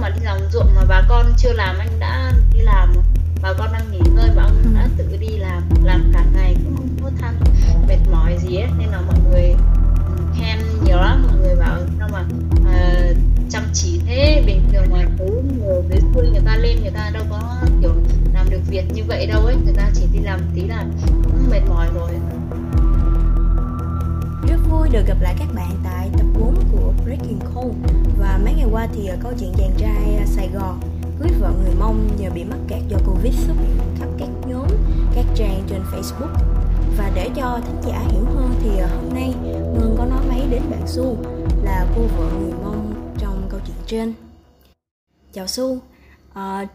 mà đi làm ruộng mà bà con chưa làm anh đã đi làm bà con đang nghỉ ngơi mà ông đã tự đi làm làm cả ngày cũng không có than mệt mỏi gì ấy. Nên là mọi người khen nhiều lắm. Mọi người bảo sao mà uh, chăm chỉ thế bình thường mà thấy người dưới xuôi người ta lên người ta đâu có kiểu làm được việc như vậy đâu ấy. Người ta chỉ đi làm tí là cũng mệt mỏi rồi rất vui được gặp lại các bạn tại tập 4 của Breaking Cold và mấy ngày qua thì câu chuyện chàng trai Sài Gòn cưới vợ người Mông nhờ bị mắc kẹt do Covid xuất hiện khắp các nhóm, các trang trên Facebook và để cho thính giả hiểu hơn thì hôm nay Ngân có nói máy đến bạn Su là cô vợ người Mông trong câu chuyện trên. Chào Su, à,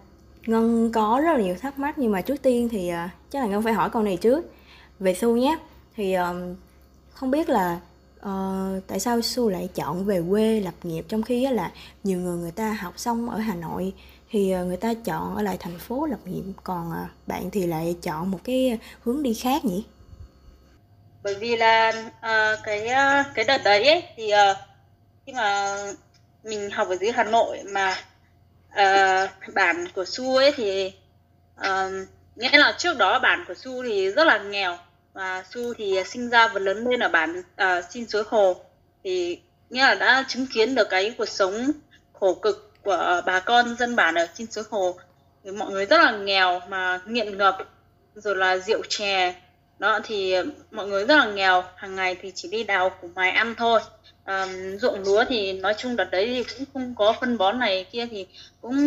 Ngân có rất là nhiều thắc mắc nhưng mà trước tiên thì uh, chắc là Ngân phải hỏi câu này trước về Su nhé. Thì uh, không biết là uh, tại sao Su lại chọn về quê lập nghiệp trong khi là nhiều người người ta học xong ở Hà Nội thì ờ, người ta chọn ở lại thành phố lập nghiệp còn ờ, bạn thì lại chọn một cái hướng đi khác nhỉ? Bởi vì là uh, cái uh, cái đợt đấy ấy, thì uh, khi mà mình học ở dưới Hà Nội mà uh, bản của Su ấy thì uh, nghĩa là trước đó bản của Su thì rất là nghèo và Su thì sinh ra và lớn lên ở bản à, Xin Suối Hồ. Thì nghĩa là đã chứng kiến được cái cuộc sống khổ cực của bà con dân bản ở Xin Suối Hồ. Thì mọi người rất là nghèo mà nghiện ngập rồi là rượu chè. Đó thì mọi người rất là nghèo. Hàng ngày thì chỉ đi đào củ mài ăn thôi. À, ruộng lúa thì nói chung đợt đấy thì cũng không có phân bón này kia thì cũng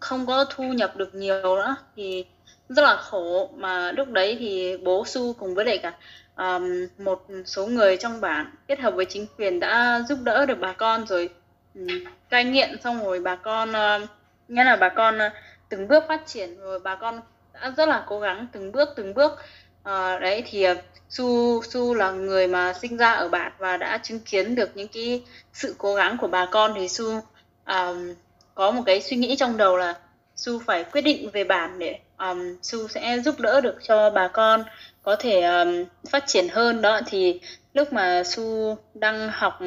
không có thu nhập được nhiều nữa. Thì rất là khổ. Mà lúc đấy thì bố su cùng với lại cả um, một số người trong bản kết hợp với chính quyền đã giúp đỡ được bà con rồi um, cai nghiện. Xong rồi bà con uh, nghĩa là bà con uh, từng bước phát triển. Rồi bà con đã rất là cố gắng từng bước từng bước. Uh, đấy thì uh, su su là người mà sinh ra ở bản và đã chứng kiến được những cái sự cố gắng của bà con thì su um, có một cái suy nghĩ trong đầu là su phải quyết định về bản để um, su sẽ giúp đỡ được cho bà con có thể um, phát triển hơn. Đó thì lúc mà su đang học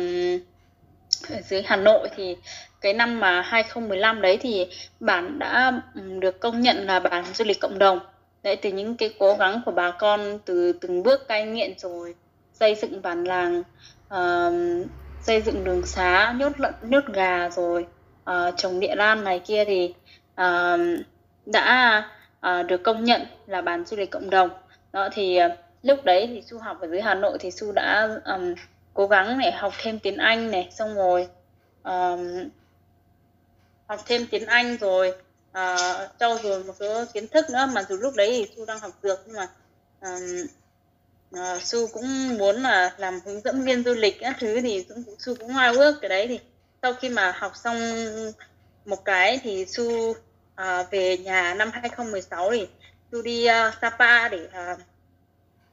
ở dưới Hà Nội thì cái năm mà 2015 đấy thì bản đã được công nhận là bản du lịch cộng đồng. Đấy từ những cái cố gắng của bà con từ từng bước cai nghiện rồi xây dựng bản làng uh, xây dựng đường xá nhốt lợn nhốt gà rồi uh, trồng địa lan này kia thì uh, đã uh, được công nhận là bán du lịch cộng đồng. Đó thì uh, lúc đấy thì su học ở dưới hà nội thì su đã um, cố gắng để học thêm tiếng anh này xong rồi um, học thêm tiếng anh rồi uh, trau dồi một số kiến thức nữa. Mà dù lúc đấy thì su đang học dược nhưng mà um, uh, su cũng muốn là làm hướng dẫn viên du lịch các thứ thì cũng su cũng hoa ước cái đấy. Thì sau khi mà học xong một cái thì su uh, về nhà năm 2016 thì su đi uh, Sapa để uh,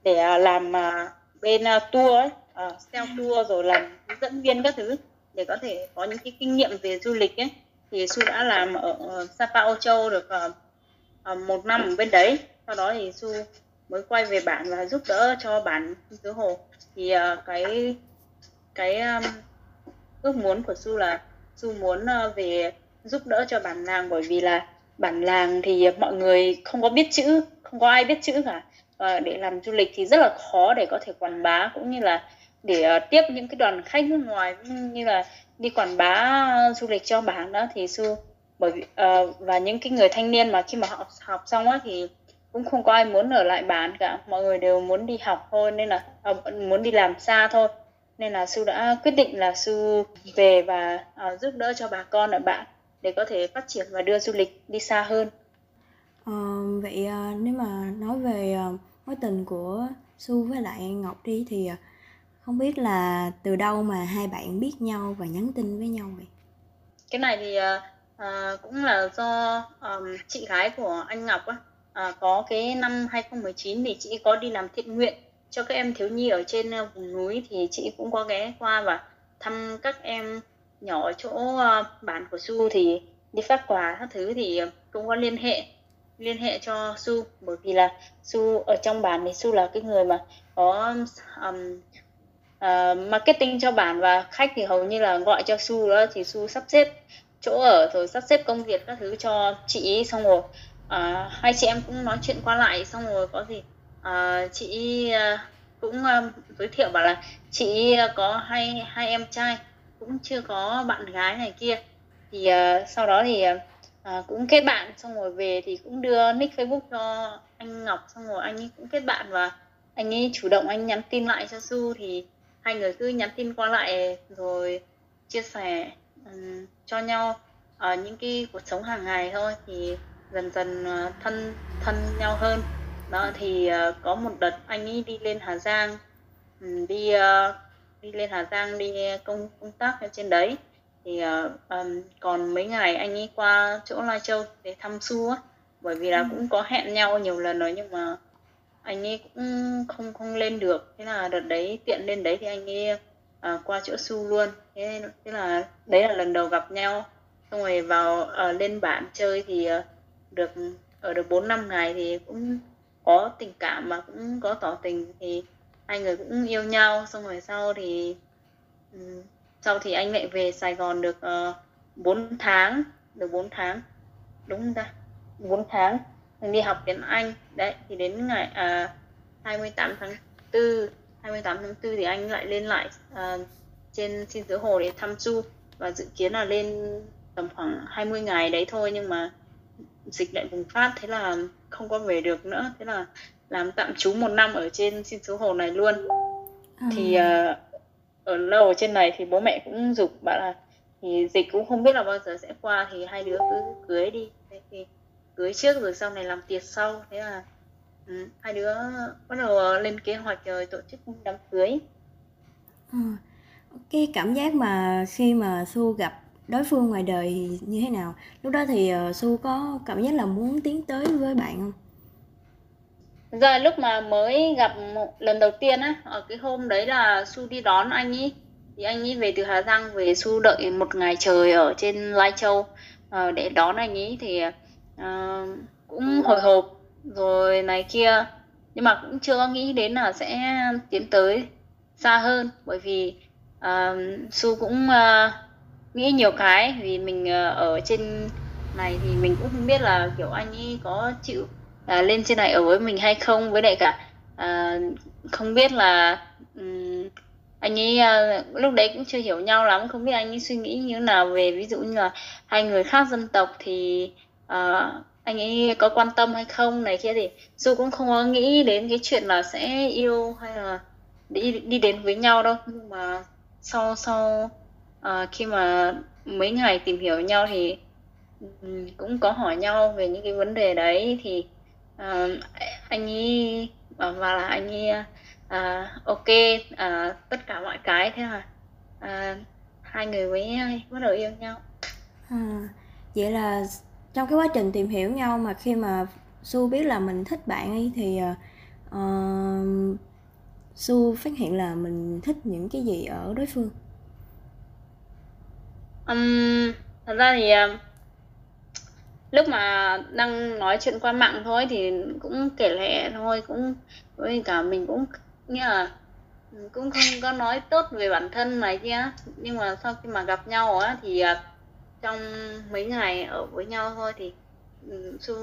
để uh, làm uh, bên uh, tour ấy, uh, sell tour rồi làm hướng dẫn viên các thứ để có thể có những cái kinh nghiệm về du lịch ấy. Thì Su đã làm ở Sapa Âu Châu được uh, một năm ở bên đấy. Sau đó thì Su mới quay về bản và giúp đỡ cho bản tứ hồ. Thì uh, cái cái um, ước muốn của Su là Su muốn uh, về giúp đỡ cho bản làng bởi vì là bản làng thì mọi người không có biết chữ không có ai biết chữ cả. Và để làm du lịch thì rất là khó để có thể quảng bá cũng như là để uh, tiếp những cái đoàn khách nước ngoài như là đi quảng bá du lịch cho bản đó thì sư bởi vì uh, và những cái người thanh niên mà khi mà học học xong á thì cũng không có ai muốn ở lại bản cả. Mọi người đều muốn đi học thôi nên là uh, muốn đi làm xa thôi. Nên là sư đã quyết định là sư về và uh, giúp đỡ cho bà con ở bạn để có thể phát triển và đưa du lịch đi xa hơn. Uh, vậy uh, nếu mà nói về uh, mối tình của Su với lại Ngọc đi thì không biết là từ đâu mà hai bạn biết nhau và nhắn tin với nhau vậy cái này thì uh, cũng là do um, chị gái của anh Ngọc á uh, có cái năm 2019 thì chị có đi làm thiện nguyện cho các em thiếu nhi ở trên vùng núi thì chị cũng có ghé qua và thăm các em nhỏ ở chỗ ờ, uh, bản của Su thì đi phát quà các thứ thì ờ, cũng có liên hệ liên hệ cho Su. Bởi vì là Su ở trong bản thì Su là cái người mà có um, uh, marketing cho bản và khách thì hầu như là gọi cho su đó thì su sắp xếp chỗ ở rồi sắp xếp công việc các thứ cho chị xong rồi uh, hai chị em cũng nói chuyện qua lại xong rồi có gì uh, chị uh, cũng uh, giới thiệu bảo là chị có hai hai em trai cũng chưa có bạn gái này kia. Thì uh, sau đó thì uh, cũng kết bạn xong rồi về thì cũng đưa nick facebook cho anh ngọc xong rồi anh ấy cũng kết bạn và anh ấy chủ động anh nhắn tin lại cho su. Thì hai người cứ nhắn tin qua lại rồi chia sẻ um, cho nhau uh, những cái cuộc sống hàng ngày thôi. Thì dần dần uh, thân thân nhau hơn. Đó thì uh, có một đợt anh ấy đi lên Hà Giang um, đi uh, đi lên Hà Giang đi công công tác ở trên đấy. Thì uh, um, còn mấy ngày anh ấy qua chỗ Lai Châu để thăm Su á. Bởi vì là ừ. cũng có hẹn nhau nhiều lần rồi nhưng mà anh ấy cũng không không lên được. Thế là đợt đấy tiện lên đấy thì anh ấy à, qua chỗ su luôn. Thế thế là đấy là lần đầu gặp nhau. Xong rồi vào à, lên bản chơi thì à, được ở được bốn năm ngày thì cũng có tình cảm mà cũng có tỏ tình. Thì hai người cũng yêu nhau xong rồi sau thì um, sau thì anh lại về Sài Gòn được ờ, uh, 4 tháng được 4 tháng. Đúng không ta? 4 tháng. Mình đi học tiếng Anh. Đấy thì đến ngày à, uh, 28 tháng 4 28 tháng 4 thì anh lại lên lại uh, trên xin xứ hồ để thăm Chu. Và dự kiến là lên tầm khoảng 20 ngày đấy thôi nhưng mà dịch lại bùng phát thế là không có về được nữa. Thế là làm tạm trú một năm ở trên xin số hồ này luôn. À. thì uh, ở lâu ở trên này thì bố mẹ cũng dục bảo là thì dịch cũng không biết là bao giờ sẽ qua thì hai đứa cứ cưới đi. Thế thì cưới trước rồi sau này làm tiệc sau. Thế là ừ, hai đứa bắt đầu lên kế hoạch rồi tổ chức đám cưới. À, cái cảm giác mà khi mà su gặp đối phương ngoài đời thì như thế nào? Lúc đó thì uh, su có cảm giác là muốn tiến tới với bạn không giờ lúc mà mới gặp một lần đầu tiên á ở cái hôm đấy là su đi đón anh ấy thì anh ấy về từ hà giang về su đợi một ngày trời ở trên lai châu uh, để đón anh ấy thì uh, cũng hồi hộp rồi này kia. Nhưng mà cũng chưa nghĩ đến là sẽ tiến tới xa hơn bởi vì uh, su cũng uh, nghĩ nhiều cái. Vì mình uh, ở trên này thì mình cũng không biết là kiểu anh ấy có chịu à, lên trên này ở với mình hay không? Với lại cả à, không biết là um, anh ấy à, lúc đấy cũng chưa hiểu nhau lắm không biết anh ấy suy nghĩ như thế nào về ví dụ như là hai người khác dân tộc thì à, anh ấy có quan tâm hay không này kia thì dù cũng không có nghĩ đến cái chuyện là sẽ yêu hay là đi đi đến với nhau đâu. Nhưng mà sau sau à, khi mà mấy ngày tìm hiểu nhau thì cũng có hỏi nhau về những cái vấn đề đấy thì uh, anh ấy bảo và là anh ấy uh, ok uh, tất cả mọi cái thế là uh, hai người mới bắt đầu yêu nhau. À, vậy là trong cái quá trình tìm hiểu nhau mà khi mà su biết là mình thích bạn ấy thì uh, su phát hiện là mình thích những cái gì ở đối phương? Um, thật ra thì uh, lúc mà đang nói chuyện qua mạng thôi thì cũng kể lệ thôi cũng với cả mình cũng như là cũng không có nói tốt về bản thân này kia. Nhưng mà sau khi mà gặp nhau á thì à, trong mấy ngày ở với nhau thôi thì ừ, su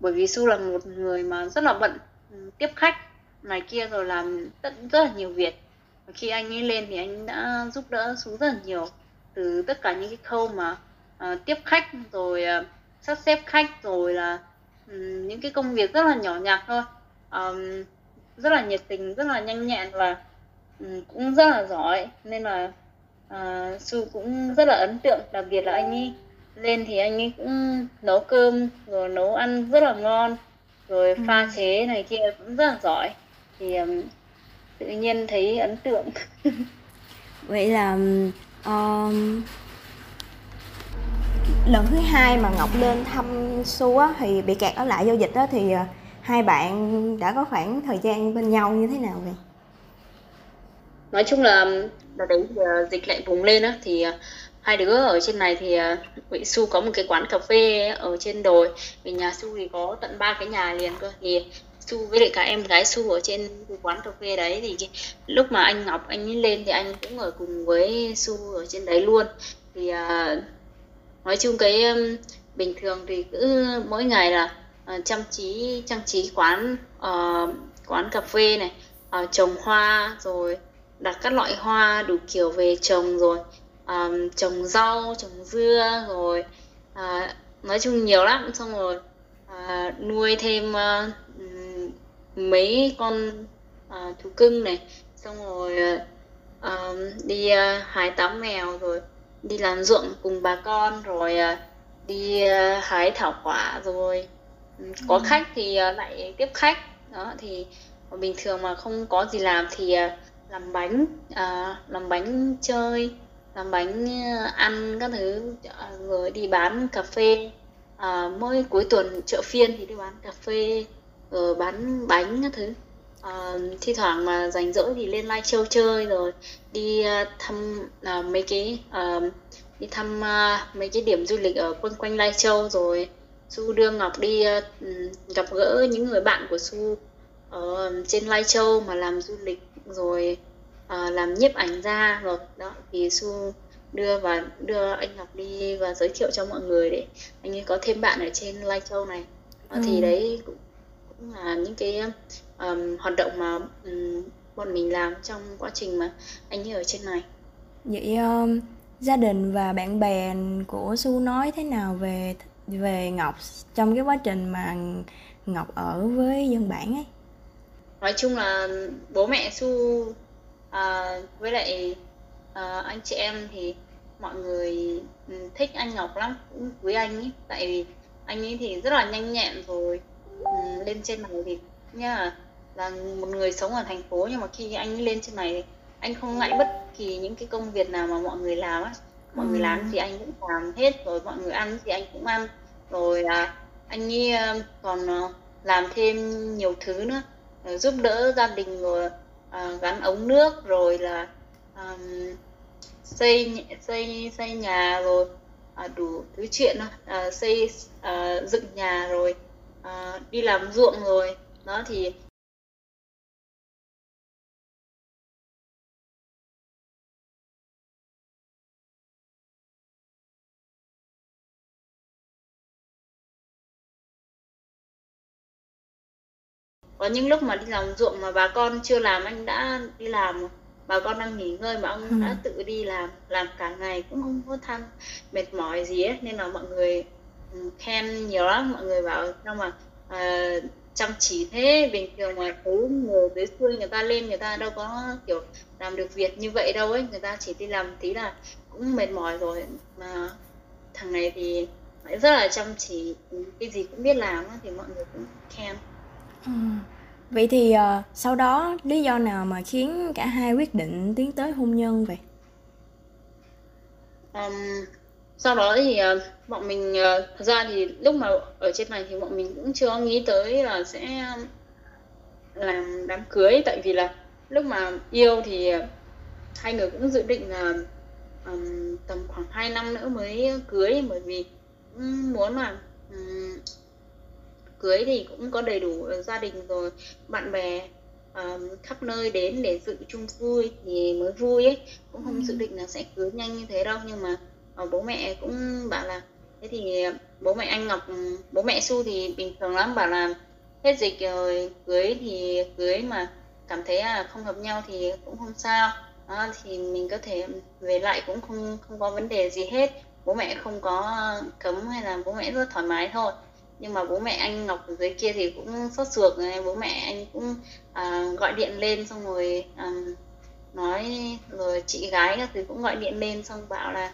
bởi vì su là một người mà rất là bận ừ, tiếp khách này kia rồi làm rất, rất là nhiều việc. Và khi anh ấy lên thì anh đã giúp đỡ su rất là nhiều từ tất cả những cái khâu mà uh, tiếp khách rồi uh, sắp xếp khách rồi là um, những cái công việc rất là nhỏ nhặt thôi. Um, rất là nhiệt tình rất là nhanh nhẹn và um, cũng rất là giỏi. Nên là uh, su cũng rất là ấn tượng. Đặc biệt là anh ấy lên thì anh ấy cũng nấu cơm rồi nấu ăn rất là ngon rồi ừ. pha chế này kia cũng rất là giỏi. Thì um, tự nhiên thấy ấn tượng. Vậy là um, lần thứ hai mà ngọc lên thăm su á thì bị kẹt ở lại giao dịch á thì ờ, hai bạn đã có khoảng thời gian bên nhau như thế nào vậy? Nói chung là đợt đấy ờ, dịch lại bùng lên á thì ờ, hai đứa ở trên này thì Vị Su có một cái quán cà phê ở trên đồi. Vì nhà Su thì có tận ba cái nhà liền cơ. Thì Su với lại cả em gái Su ở trên cái quán cà phê đấy thì cái, lúc mà anh Ngọc anh ấy lên thì anh cũng ở cùng với Su ở trên đấy luôn. Thì uh, nói chung cái um, bình thường thì cứ mỗi ngày là uh, chăm trí trang trí quán uh, quán cà phê này uh, trồng hoa rồi đặt các loại hoa đủ kiểu về trồng rồi um, trồng rau trồng dưa rồi uh, nói chung nhiều lắm. Xong rồi uh, nuôi thêm uh, mấy con uh, thú cưng này. Xong rồi uh, đi uh, hái tắm mèo rồi đi làm ruộng cùng bà con rồi uh, đi uh, hái thảo quả rồi. Um, có ừ. khách thì uh, lại tiếp khách. Đó thì bình thường mà không có gì làm thì làm bánh làm bánh chơi làm bánh ăn các thứ rồi đi bán cà phê. À, mỗi cuối tuần chợ phiên thì đi bán cà phê rồi bán bánh các thứ à, thi thoảng mà rảnh rỗi thì lên lai châu chơi rồi đi uh, thăm uh, mấy cái uh, đi thăm uh, mấy cái điểm du lịch ở quanh quanh lai châu rồi su đưa ngọc đi uh, gặp gỡ những người bạn của su ở trên lai châu mà làm du lịch rồi uh, làm nhiếp ảnh ra rồi đó thì su đưa và đưa anh Ngọc đi và giới thiệu cho mọi người để anh ấy có thêm bạn ở trên Lai Châu này ừ. thì đấy cũng, cũng là những cái um, hoạt động mà um, bọn mình làm trong quá trình mà anh ấy ở trên này. Vậy um, gia đình và bạn bè của Su nói thế nào về về Ngọc trong cái quá trình mà Ngọc ở với dân bản ấy? Nói chung là bố mẹ Su à, với lại à, anh chị em thì mọi người thích anh Ngọc lắm cũng quý anh ấy. Tại vì anh ấy thì rất là nhanh nhẹn rồi lên trên này thì nha là một người sống ở thành phố nhưng mà khi anh lên trên này anh không ngại bất kỳ những cái công việc nào mà mọi người làm á. Mọi ừ. người làm thì anh cũng làm hết rồi mọi người ăn thì anh cũng ăn. Rồi à, anh ấy ờ, còn ờ, làm thêm nhiều thứ nữa giúp đỡ gia đình rồi à, gắn ống nước rồi là um, xây xây xây nhà rồi à, đủ thứ chuyện à, xây à, dựng nhà rồi. à, đi làm ruộng rồi. Đó thì có những lúc mà đi làm ruộng mà bà con chưa làm anh đã đi làm rồi. Bà con đang nghỉ ngơi mà ông ừ. đã tự đi làm làm cả ngày cũng không có than mệt mỏi gì ấy. Nên là mọi người ừ, khen nhiều lắm. Mọi người bảo sao mà uh, chăm chỉ thế bình thường mà thấy người dưới xuôi người ta lên người ta đâu có kiểu làm được việc như vậy đâu ấy người ta chỉ đi làm tí là cũng mệt mỏi rồi mà thằng này thì rất là chăm chỉ cái gì cũng biết làm thì mọi người cũng khen ừ. Vậy thì uh, sau đó lý do nào mà khiến cả hai quyết định tiến tới hôn nhân vậy? Um, sau đó thì uh, bọn mình uh, thật ra thì lúc mà ở trên này thì bọn mình cũng chưa nghĩ tới là sẽ làm đám cưới. Tại vì là lúc mà yêu thì hai người cũng dự định là um, tầm khoảng 2 năm nữa mới cưới. Bởi vì cũng muốn là um, cưới thì cũng có đầy đủ gia đình rồi bạn bè uh, khắp nơi đến để dự chung vui thì mới vui ấy. Cũng không dự định là sẽ cưới nhanh như thế đâu. Nhưng mà Ờ, bố mẹ cũng bảo là thế thì bố mẹ anh Ngọc bố mẹ Su thì bình thường lắm bảo là hết dịch rồi cưới thì cưới mà cảm thấy là không hợp nhau thì cũng không sao. Đó, thì mình có thể về lại cũng không không có vấn đề gì hết. Bố mẹ không có cấm hay là bố mẹ rất thoải mái thôi. Nhưng mà bố mẹ anh Ngọc ở dưới kia thì cũng sốt ruột này bố mẹ anh cũng à, gọi điện lên xong rồi à, nói rồi chị gái các thứ cũng gọi điện lên xong bảo là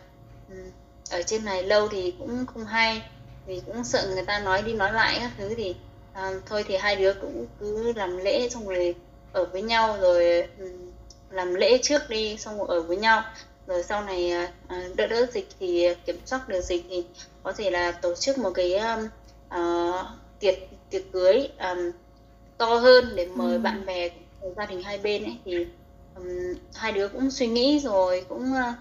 ở trên này lâu thì cũng không hay vì cũng sợ người ta nói đi nói lại các thứ thì à, thôi thì hai đứa cũng cứ làm lễ xong rồi ở với nhau rồi um, làm lễ trước đi xong rồi ở với nhau rồi sau này à, đỡ đỡ dịch thì kiểm soát được dịch thì có thể là tổ chức một cái um, uh, tiệc tiệc cưới um, to hơn để mời ừ. bạn bè gia đình hai bên ấy thì um, hai đứa cũng suy nghĩ rồi cũng uh,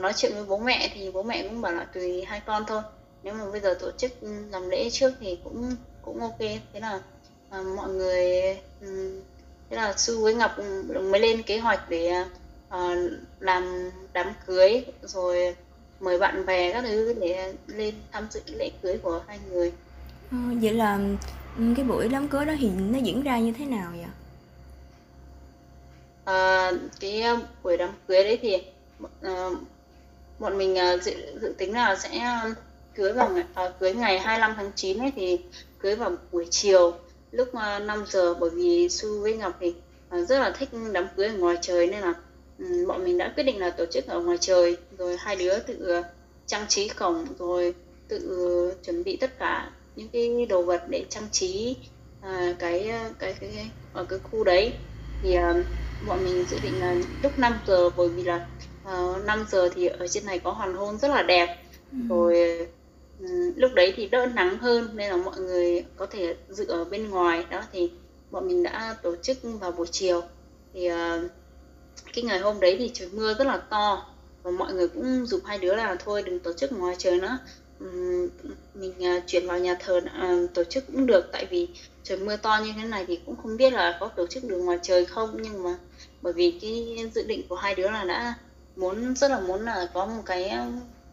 nói chuyện với bố mẹ thì bố mẹ cũng bảo là tùy hai con thôi. Nếu mà bây giờ tổ chức làm lễ trước thì cũng cũng ok. Thế là uh, mọi người um, thế là su với ngọc mới lên kế hoạch để uh, làm đám cưới rồi mời bạn bè các thứ để lên tham dự lễ cưới của hai người. Ờ, vậy là ừ, cái buổi đám cưới đó thì nó diễn ra như thế nào vậy? À, cái buổi đám cưới đấy thì uh, bọn mình ờ, dự, dự tính là sẽ ờ, cưới vào ngày, à, cưới ngày 25 tháng 9 ấy thì cưới vào buổi chiều lúc 5 giờ bởi vì Su với Ngọc thì rất là thích đám cưới ở ngoài trời nên là ừ, bọn mình đã quyết định là tổ chức ở ngoài trời rồi hai đứa tự trang trí cổng rồi tự chuẩn bị tất cả những cái đồ vật để trang trí à, cái, cái cái cái ở cái khu đấy. Thì à, bọn mình dự định là lúc 5 giờ bởi vì là uh, 5 giờ thì ở trên này có hoàng hôn rất là đẹp. Ừ. rồi um, lúc đấy thì đỡ nắng hơn nên là mọi người có thể dự ở bên ngoài. Đó thì bọn mình đã tổ chức vào buổi chiều. Thì uh, cái ngày hôm đấy thì trời mưa rất là to và mọi người cũng dục hai đứa là thôi đừng tổ chức ngoài trời nữa. Mình uh, chuyển vào nhà thờ uh, tổ chức cũng được. Tại vì trời mưa to như thế này thì cũng không biết là có tổ chức được ngoài trời không. Nhưng mà bởi vì cái dự định của hai đứa là đã muốn rất là muốn là có một cái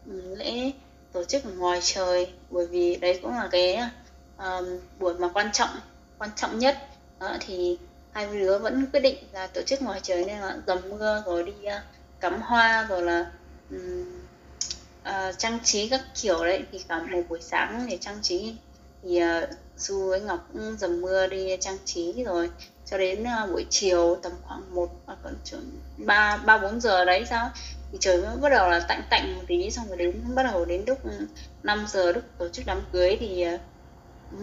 ừ, lễ tổ chức ngoài trời. Bởi vì đấy cũng là cái um, buổi mà quan trọng quan trọng nhất. Đó, thì hai đứa vẫn quyết định là tổ chức ngoài trời nên là dầm mưa rồi đi uh, cắm hoa rồi là um, uh, trang trí các kiểu đấy. Thì cả một buổi sáng để trang trí. Thì uh, Du với Ngọc cũng dầm mưa đi trang trí rồi cho đến uh, buổi chiều tầm khoảng một còn ba ba bốn giờ đấy sao? Thì trời mới bắt đầu là tạnh tạnh một tí xong rồi đến bắt đầu đến lúc 5 giờ lúc tổ chức đám cưới thì uh,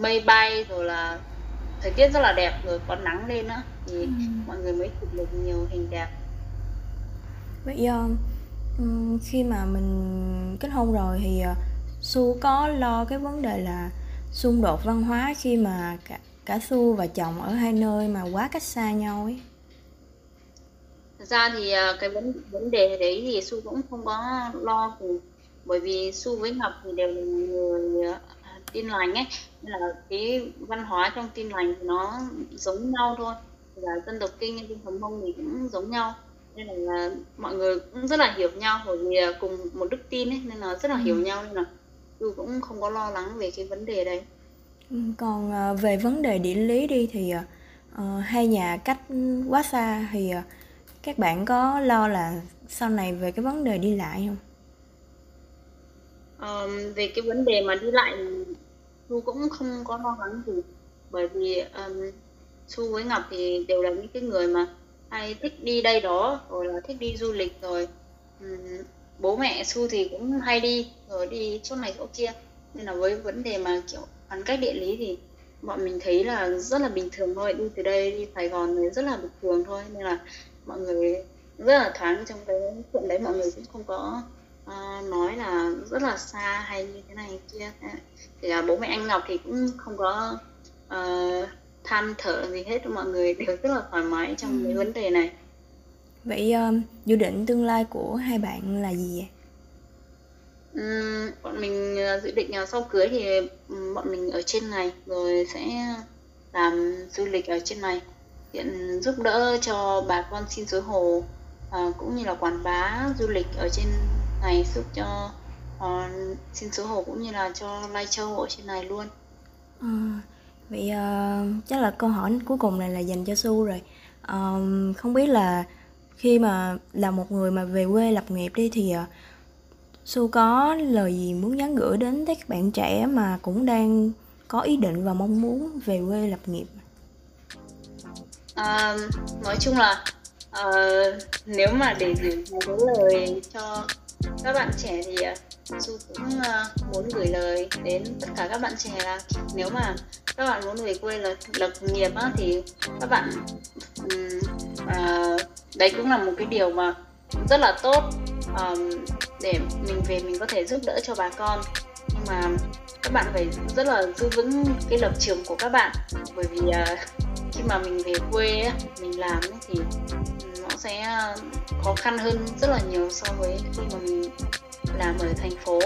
mây bay rồi là thời tiết rất là đẹp rồi có nắng lên nữa. Thì ừ. mọi người mới chụp được nhiều hình đẹp. Vậy uh, khi mà mình kết hôn rồi thì uh, su có lo cái vấn đề là xung đột văn hóa khi mà cả, cả Su và chồng ở hai nơi mà quá cách xa nhau ấy. Thật ra thì à, cái vấn vấn đề đấy thì Su cũng không có lo cùng bởi vì Su với Ngọc thì đều là người à, tin lành ấy. Nên là cái văn hóa trong tin lành thì nó giống nhau thôi. Là dân tộc kinh dân tộc mông thì cũng giống nhau. Nên là, là mọi người cũng rất là hiểu nhau. Bởi vì cùng một đức tin ấy nên là rất là hiểu ừ. nhau. Nên là tôi cũng không có lo lắng về cái vấn đề đấy còn ờ, về vấn đề địa lý đi thì uh, hai nhà cách quá xa thì uh, các bạn có lo là sau này về cái vấn đề đi lại không? Um, về cái vấn đề mà đi lại Thu cũng không có lo lắng gì. Bởi vì um, Thu với Ngọc thì đều là những cái người mà hay thích đi đây đó rồi là thích đi du lịch rồi. Um, bố mẹ Su thì cũng hay đi rồi đi chỗ này chỗ kia. Nên là với vấn đề mà kiểu khoảng cách địa lý thì bọn mình thấy là rất là bình thường thôi đi từ đây đi Sài Gòn thì rất là bình thường thôi nên là mọi người rất là thoáng trong cái chuyện đấy mọi người cũng không có uh, nói là rất là xa hay như thế này kia thì là bố mẹ anh Ngọc thì cũng không có uh, than thở gì hết mọi người đều rất là thoải mái trong ừ. cái vấn đề này Vậy um, dự định tương lai của hai bạn là gì vậy? Bọn mình ờ, dự định ờ, sau cưới thì bọn mình ở trên này rồi sẽ làm du lịch ở trên này hiện giúp đỡ cho bà con xin suối hồ à, cũng như là quảng bá du lịch ở trên này giúp cho à, xin suối hồ cũng như là cho Lai Châu ở trên này luôn. À, vậy à, chắc là câu hỏi cuối cùng này là dành cho Su rồi. à, không biết là khi mà là một người mà về quê lập nghiệp đi thì à, Su có lời gì muốn nhắn gửi đến các bạn trẻ mà cũng đang có ý định và mong muốn về quê lập nghiệp? À, nói chung là uh, nếu mà để gửi một cái lời cho các bạn trẻ thì ờ, Su cũng uh, muốn gửi lời đến tất cả các bạn trẻ là nếu mà các bạn muốn về quê lập, lập nghiệp á, thì các bạn um, uh, đấy cũng là một cái điều mà rất là tốt um, để mình về mình có thể giúp đỡ cho bà con. Nhưng mà các bạn phải rất là giữ vững cái lập trường của các bạn. Bởi vì uh, khi mà mình về quê mình làm thì nó sẽ khó khăn hơn rất là nhiều so với khi mà mình làm ở thành phố.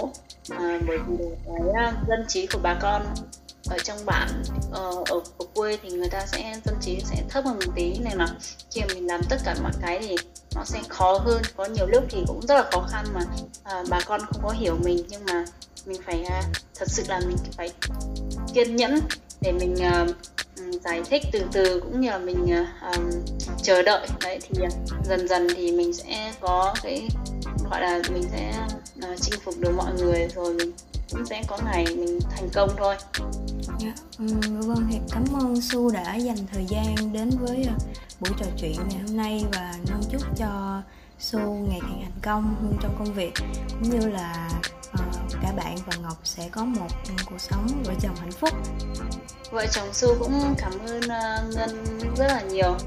À, bởi vì cái ờ, dân trí của bà con ở trong bản ở, ở, ở quê thì người ta sẽ dân trí sẽ thấp hơn một tí này mà. Khi mà mình làm tất cả mọi cái thì nó sẽ khó hơn. Có nhiều lúc thì cũng rất là khó khăn mà à, bà con không có hiểu mình. Nhưng mà mình phải à, thật sự là mình phải kiên nhẫn để mình à, ừ, giải thích từ từ cũng như là mình à, à, chờ đợi. Đấy thì à, dần dần thì mình sẽ có cái gọi là mình sẽ à, chinh phục được mọi người rồi mình cũng sẽ có ngày mình thành công thôi. Dạ, um, vâng thì cảm ơn su đã dành thời gian đến với uh, buổi trò chuyện ngày hôm nay và mong chúc cho su ngày càng thành công hơn trong công việc. Cũng như là uh, cả bạn và ngọc sẽ có một cuộc sống vợ chồng hạnh phúc. Vợ chồng su cũng cảm ơn uh, ngân rất là nhiều